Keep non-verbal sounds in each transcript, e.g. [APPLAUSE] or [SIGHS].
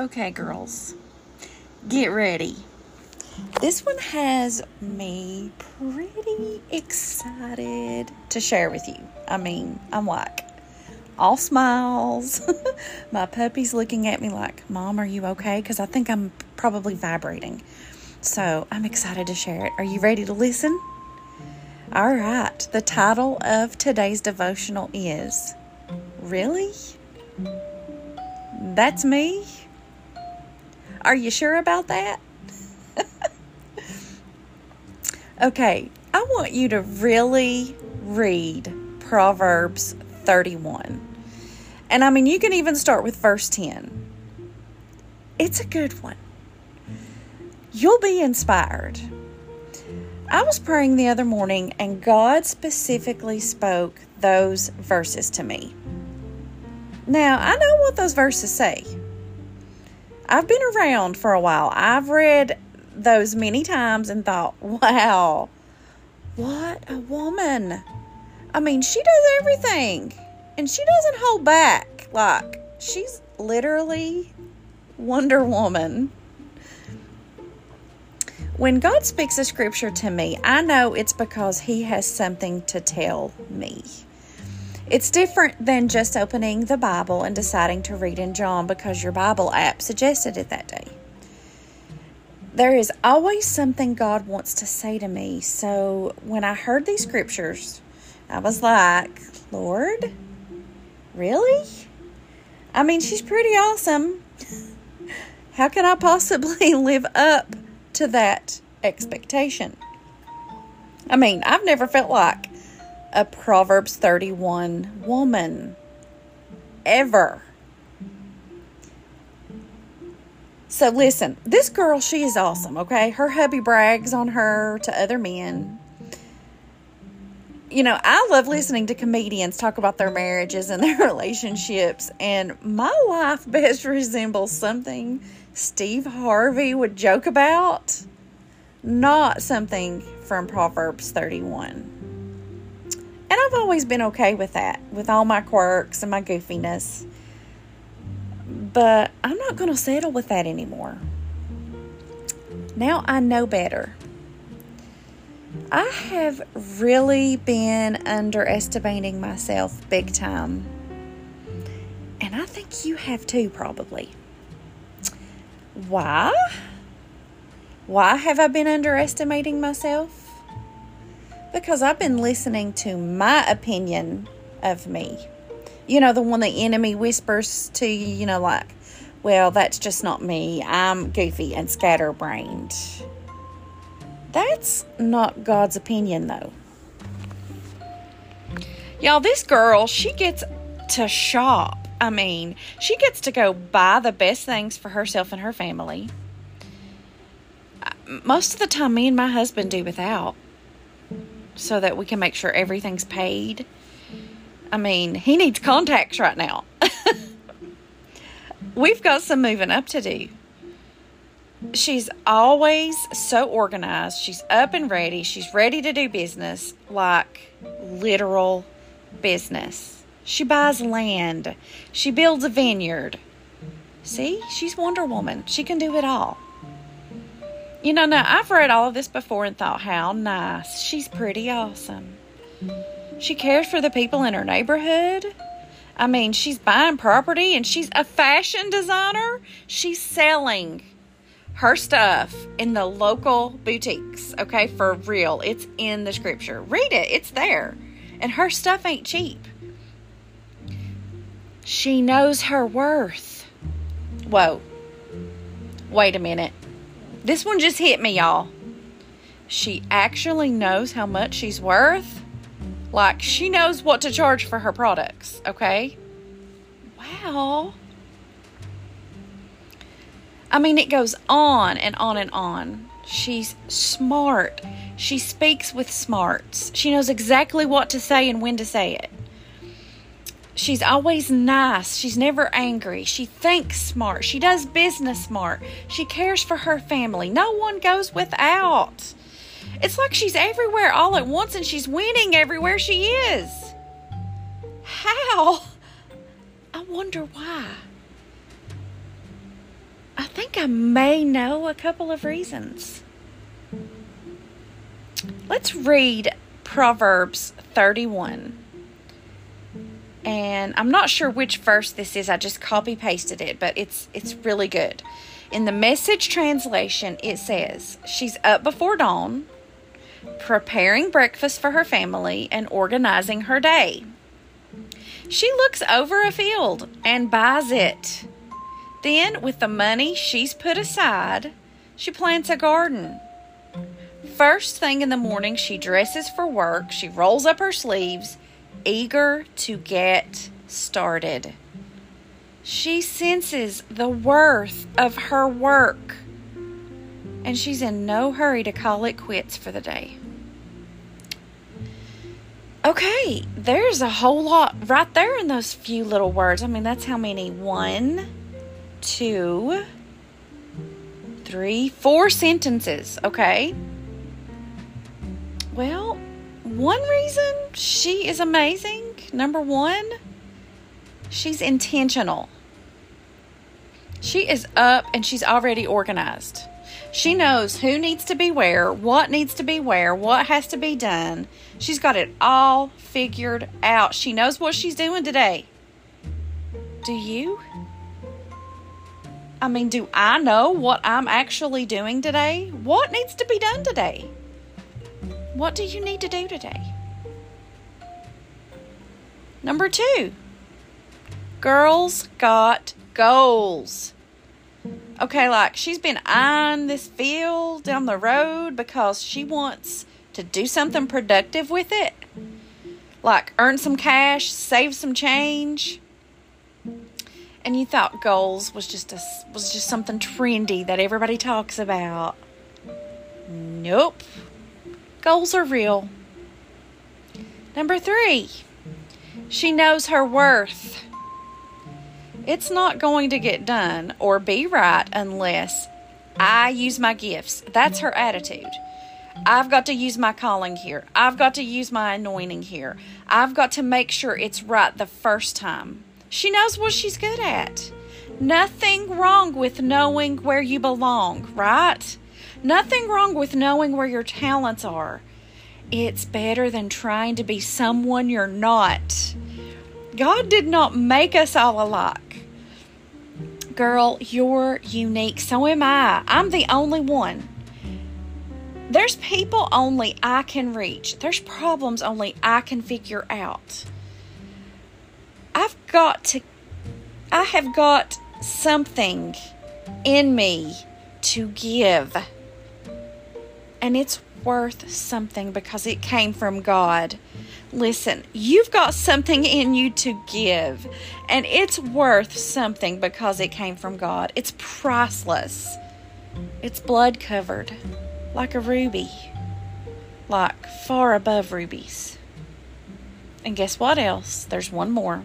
Okay, girls, get ready. This one has me pretty excited to share with you. I mean, I'm like all smiles. [LAUGHS] My puppy's looking at me like, Mom, are you okay? Because I think I'm probably vibrating. So I'm excited to share it. Are you ready to listen? All right. The title of today's devotional is Really? That's me? Are you sure about that? [LAUGHS] okay, I want you to really read Proverbs 31. And I mean, you can even start with verse 10. It's a good one. You'll be inspired. I was praying the other morning, and God specifically spoke those verses to me. Now, I know what those verses say. I've been around for a while. I've read those many times and thought, wow, what a woman. I mean, she does everything and she doesn't hold back. Like, she's literally Wonder Woman. When God speaks a scripture to me, I know it's because He has something to tell me. It's different than just opening the Bible and deciding to read in John because your Bible app suggested it that day. There is always something God wants to say to me. So when I heard these scriptures, I was like, Lord, really? I mean, she's pretty awesome. [LAUGHS] How can I possibly [LAUGHS] live up to that expectation? I mean, I've never felt like a Proverbs 31 woman ever. So listen, this girl, she is awesome, okay? Her hubby brags on her to other men. You know, I love listening to comedians talk about their marriages and their [LAUGHS] relationships, and my life [LAUGHS] best resembles something Steve Harvey would joke about, not something from Proverbs 31. And I've always been okay with that, with all my quirks and my goofiness. But I'm not going to settle with that anymore. Now I know better. I have really been underestimating myself big time. And I think you have too, probably. Why? Why have I been underestimating myself? Because I've been listening to my opinion of me. You know, the one the enemy whispers to you, you know, like, well, that's just not me. I'm goofy and scatterbrained. That's not God's opinion, though. Y'all, this girl, she gets to shop. I mean, she gets to go buy the best things for herself and her family. Most of the time, me and my husband do without so that we can make sure everything's paid. I mean, he needs contacts right now. [LAUGHS] We've got some moving up to do. She's always so organized. She's up and ready. She's ready to do business, like literal business. She buys land. She builds a vineyard. See, she's Wonder Woman. She can do it all. You know, now I've read all of this before and thought, how nice. She's pretty awesome. She cares for the people in her neighborhood. I mean, she's buying property and she's a fashion designer. She's selling her stuff in the local boutiques, okay? For real. It's in the scripture. Read it, it's there. And her stuff ain't cheap. She knows her worth. Whoa. Wait a minute. This one just hit me, y'all. She actually knows how much she's worth. Like, she knows what to charge for her products, okay? Wow. I mean, it goes on and on and on. She's smart. She speaks with smarts. She knows exactly what to say and when to say it. She's always nice. She's never angry. She thinks smart. She does business smart. She cares for her family. No one goes without. It's like she's everywhere all at once and she's winning everywhere she is. How? I wonder why. I think I may know a couple of reasons. Let's read Proverbs 31. And I'm not sure which verse this is. I just copy pasted it, but it's it's really good. In the message translation, it says, She's up before dawn, preparing breakfast for her family and organizing her day. She looks over a field and buys it. Then, with the money she's put aside, she plants a garden. First thing in the morning, she dresses for work. She rolls up her sleeves, eager to get started. She senses the worth of her work, and she's in no hurry to call it quits for the day. Okay, there's a whole lot right there in those few little words. I mean, that's how many? One, two, three, four sentences, okay? Well, one reason she is amazing, number one, she's intentional. She is up and she's already organized. She knows who needs to be where, what needs to be where, what has to be done. She's got it all figured out. She knows what she's doing today. Do you? I mean, do I know what I'm actually doing today? What needs to be done today? What do you need to do today? Number two, girls got goals. Okay, like she's been eyeing this field down the road because she wants to do something productive with it. Like earn some cash, save some change. And you thought goals was just a was just something trendy that everybody talks about. Nope. Goals are real. Number 3. She knows her worth. It's not going to get done or be right unless I use my gifts. That's her attitude. I've got to use my calling here. I've got to use my anointing here. I've got to make sure it's right the first time. She knows what she's good at. Nothing wrong with knowing where you belong, right? Nothing wrong with knowing where your talents are. It's better than trying to be someone you're not. God did not make us all alike. Girl, you're unique. So am I. I'm the only one. There's people only I can reach, there's problems only I can figure out. I've got to, I have got something in me to give. And it's worth something because it came from God. Listen, you've got something in you to give, and it's worth something because it came from God. It's priceless, it's blood covered, like a ruby, like far above rubies. And guess what else? There's one more.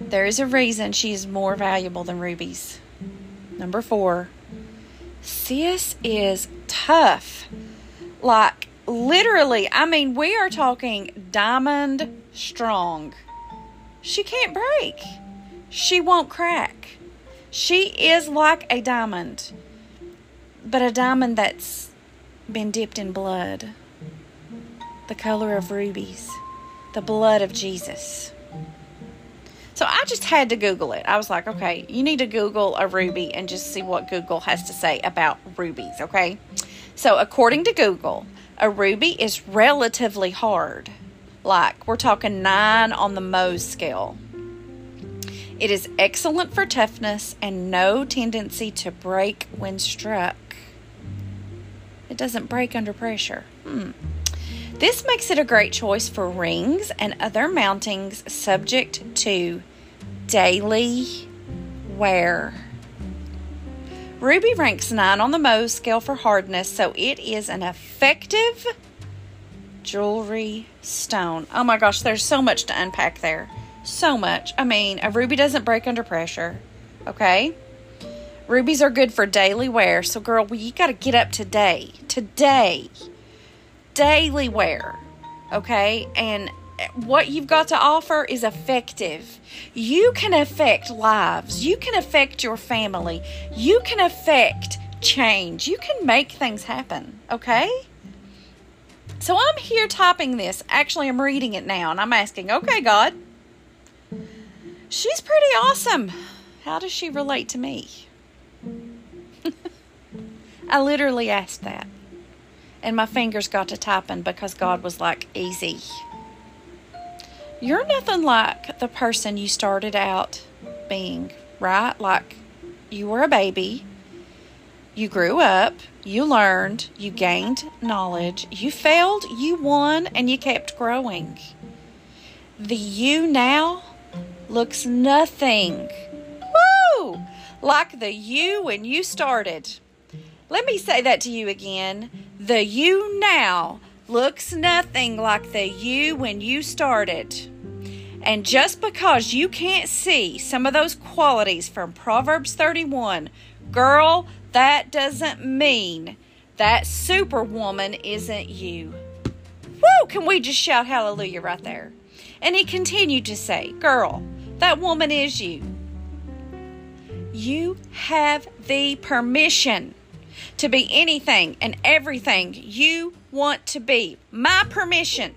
There is a reason she is more valuable than rubies. Number four, sis is tough. Like, literally, I mean, we are talking diamond strong. She can't break, she won't crack. She is like a diamond, but a diamond that's been dipped in blood the color of rubies, the blood of Jesus. So I just had to Google it. I was like, okay, you need to Google a ruby and just see what Google has to say about rubies, okay? So, according to Google, a ruby is relatively hard. Like, we're talking nine on the Mohs scale. It is excellent for toughness and no tendency to break when struck. It doesn't break under pressure. Hmm. This makes it a great choice for rings and other mountings subject to daily wear. Ruby ranks 9 on the Mohs scale for hardness, so it is an effective jewelry stone. Oh my gosh, there's so much to unpack there. So much. I mean, a ruby doesn't break under pressure, okay? Rubies are good for daily wear, so girl, well, you got to get up today. Today daily wear. Okay? And what you've got to offer is effective. You can affect lives. You can affect your family. You can affect change. You can make things happen, okay? So I'm here typing this. Actually, I'm reading it now and I'm asking, okay, God, she's pretty awesome. How does she relate to me? [LAUGHS] I literally asked that. And my fingers got to typing because God was like, easy. You're nothing like the person you started out being, right? Like you were a baby, you grew up, you learned, you gained knowledge, you failed, you won, and you kept growing. The you now looks nothing. Woo! Like the you when you started. Let me say that to you again. The you now looks nothing like the you when you started. And just because you can't see some of those qualities from Proverbs 31, girl, that doesn't mean that superwoman isn't you. Woo! Can we just shout hallelujah right there? And he continued to say, Girl, that woman is you. You have the permission to be anything and everything you want to be. My permission.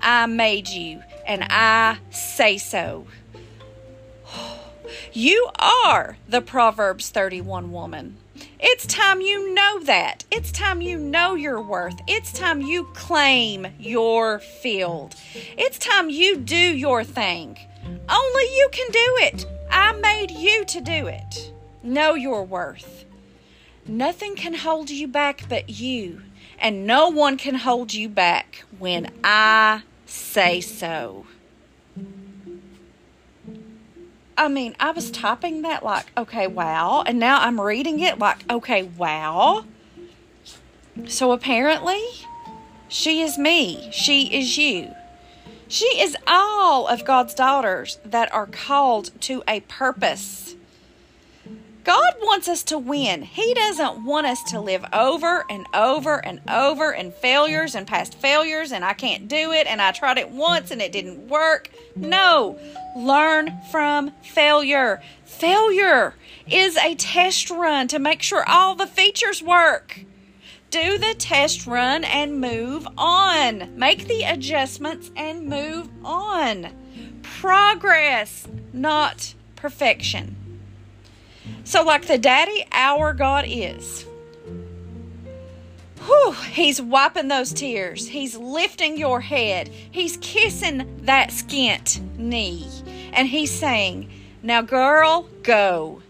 I made you and I say so. [SIGHS] You are the Proverbs 31 woman. It's time you know that. It's time you know your worth. It's time you claim your field. It's time you do your thing. Only you can do it. I made you to do it. Know your worth. Nothing can hold you back but you, and no one can hold you back when I say so. I mean, I was typing that like, okay, wow. And now I'm reading it like, okay, wow. So apparently, she is me. She is you. She is all of God's daughters that are called to a purpose. God wants us to win. He doesn't want us to live over and over and over in failures and past failures and I can't do it and I tried it once and it didn't work. No, learn from failure. Failure is a test run to make sure all the features work. Do the test run and move on. Make the adjustments and move on. Progress, not perfection. So, like the daddy our God is, whew, He's wiping those tears. He's lifting your head. He's kissing that skint knee. And He's saying, Now, girl, go.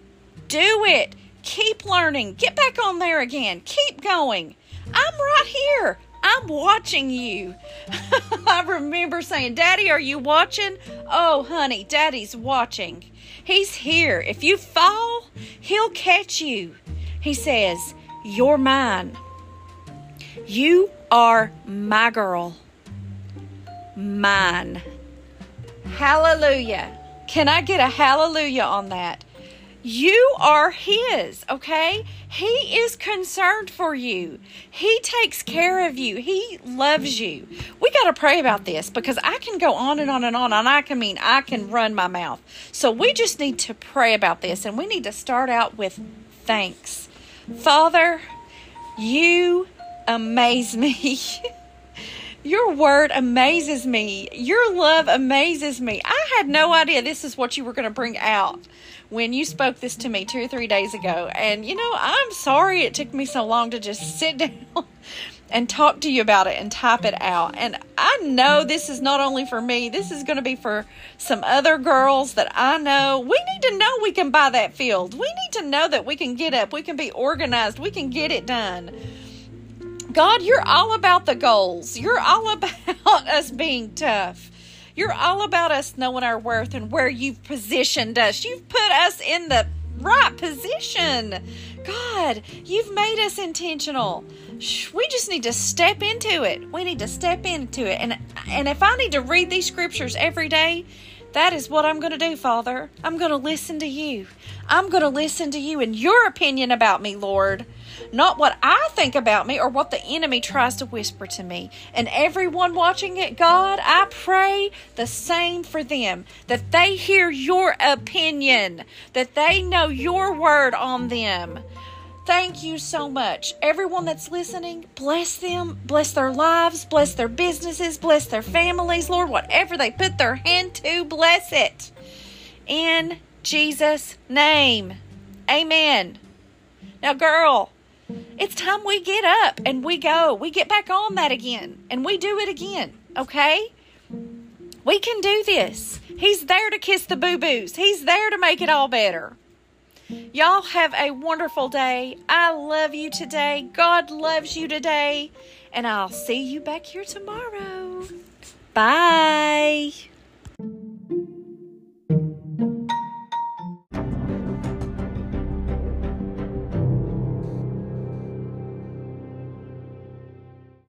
Do it. Keep learning. Get back on there again. Keep going. I'm right here. I'm watching you. [LAUGHS] I remember saying, Daddy, are you watching? Oh, honey, Daddy's watching. He's here. If you fall, He'll catch you. He says, You're mine. You are my girl. Mine. Hallelujah. Can I get a hallelujah on that? You are His, okay? He is concerned for you. He takes care of you. He loves you. We got to pray about this because I can go on and on and on, and I can mean I can run my mouth. So we just need to pray about this, and we need to start out with thanks. Father, you amaze me. [LAUGHS] Your word amazes me. Your love amazes me. I had no idea this is what you were going to bring out when you spoke this to me two or three days ago. And, you know, I'm sorry it took me so long to just sit [LAUGHS] down and talk to you about it and type it out. And I know this is not only for me, this is going to be for some other girls that I know. We need to know we can buy that field. We need to know that we can get up, we can be organized, we can get it done. God, you're all about the goals. You're all [LAUGHS] about us being tough. You're all about us knowing our worth and where you've positioned us. You've put us in the right position. God, you've made us intentional. We just need to step into it. We need to step into it. And and if I need to read these scriptures every day, That is what I'm going to do, Father. I'm going to listen to you. I'm going to listen to you and your opinion about me, Lord. Not what I think about me or what the enemy tries to whisper to me. And everyone watching it, God, I pray the same for them that they hear your opinion, that they know your word on them. Thank you so much. Everyone that's listening, bless them, bless their lives, bless their businesses, bless their families, Lord. Whatever they put their hand to, bless it. In Jesus' name. Amen. Now, girl, it's time we get up and we go. We get back on that again and we do it again, okay? We can do this. He's there to kiss the boo boos, He's there to make it all better. Y'all have a wonderful day. I love you today. God loves you today. And I'll see you back here tomorrow. Bye.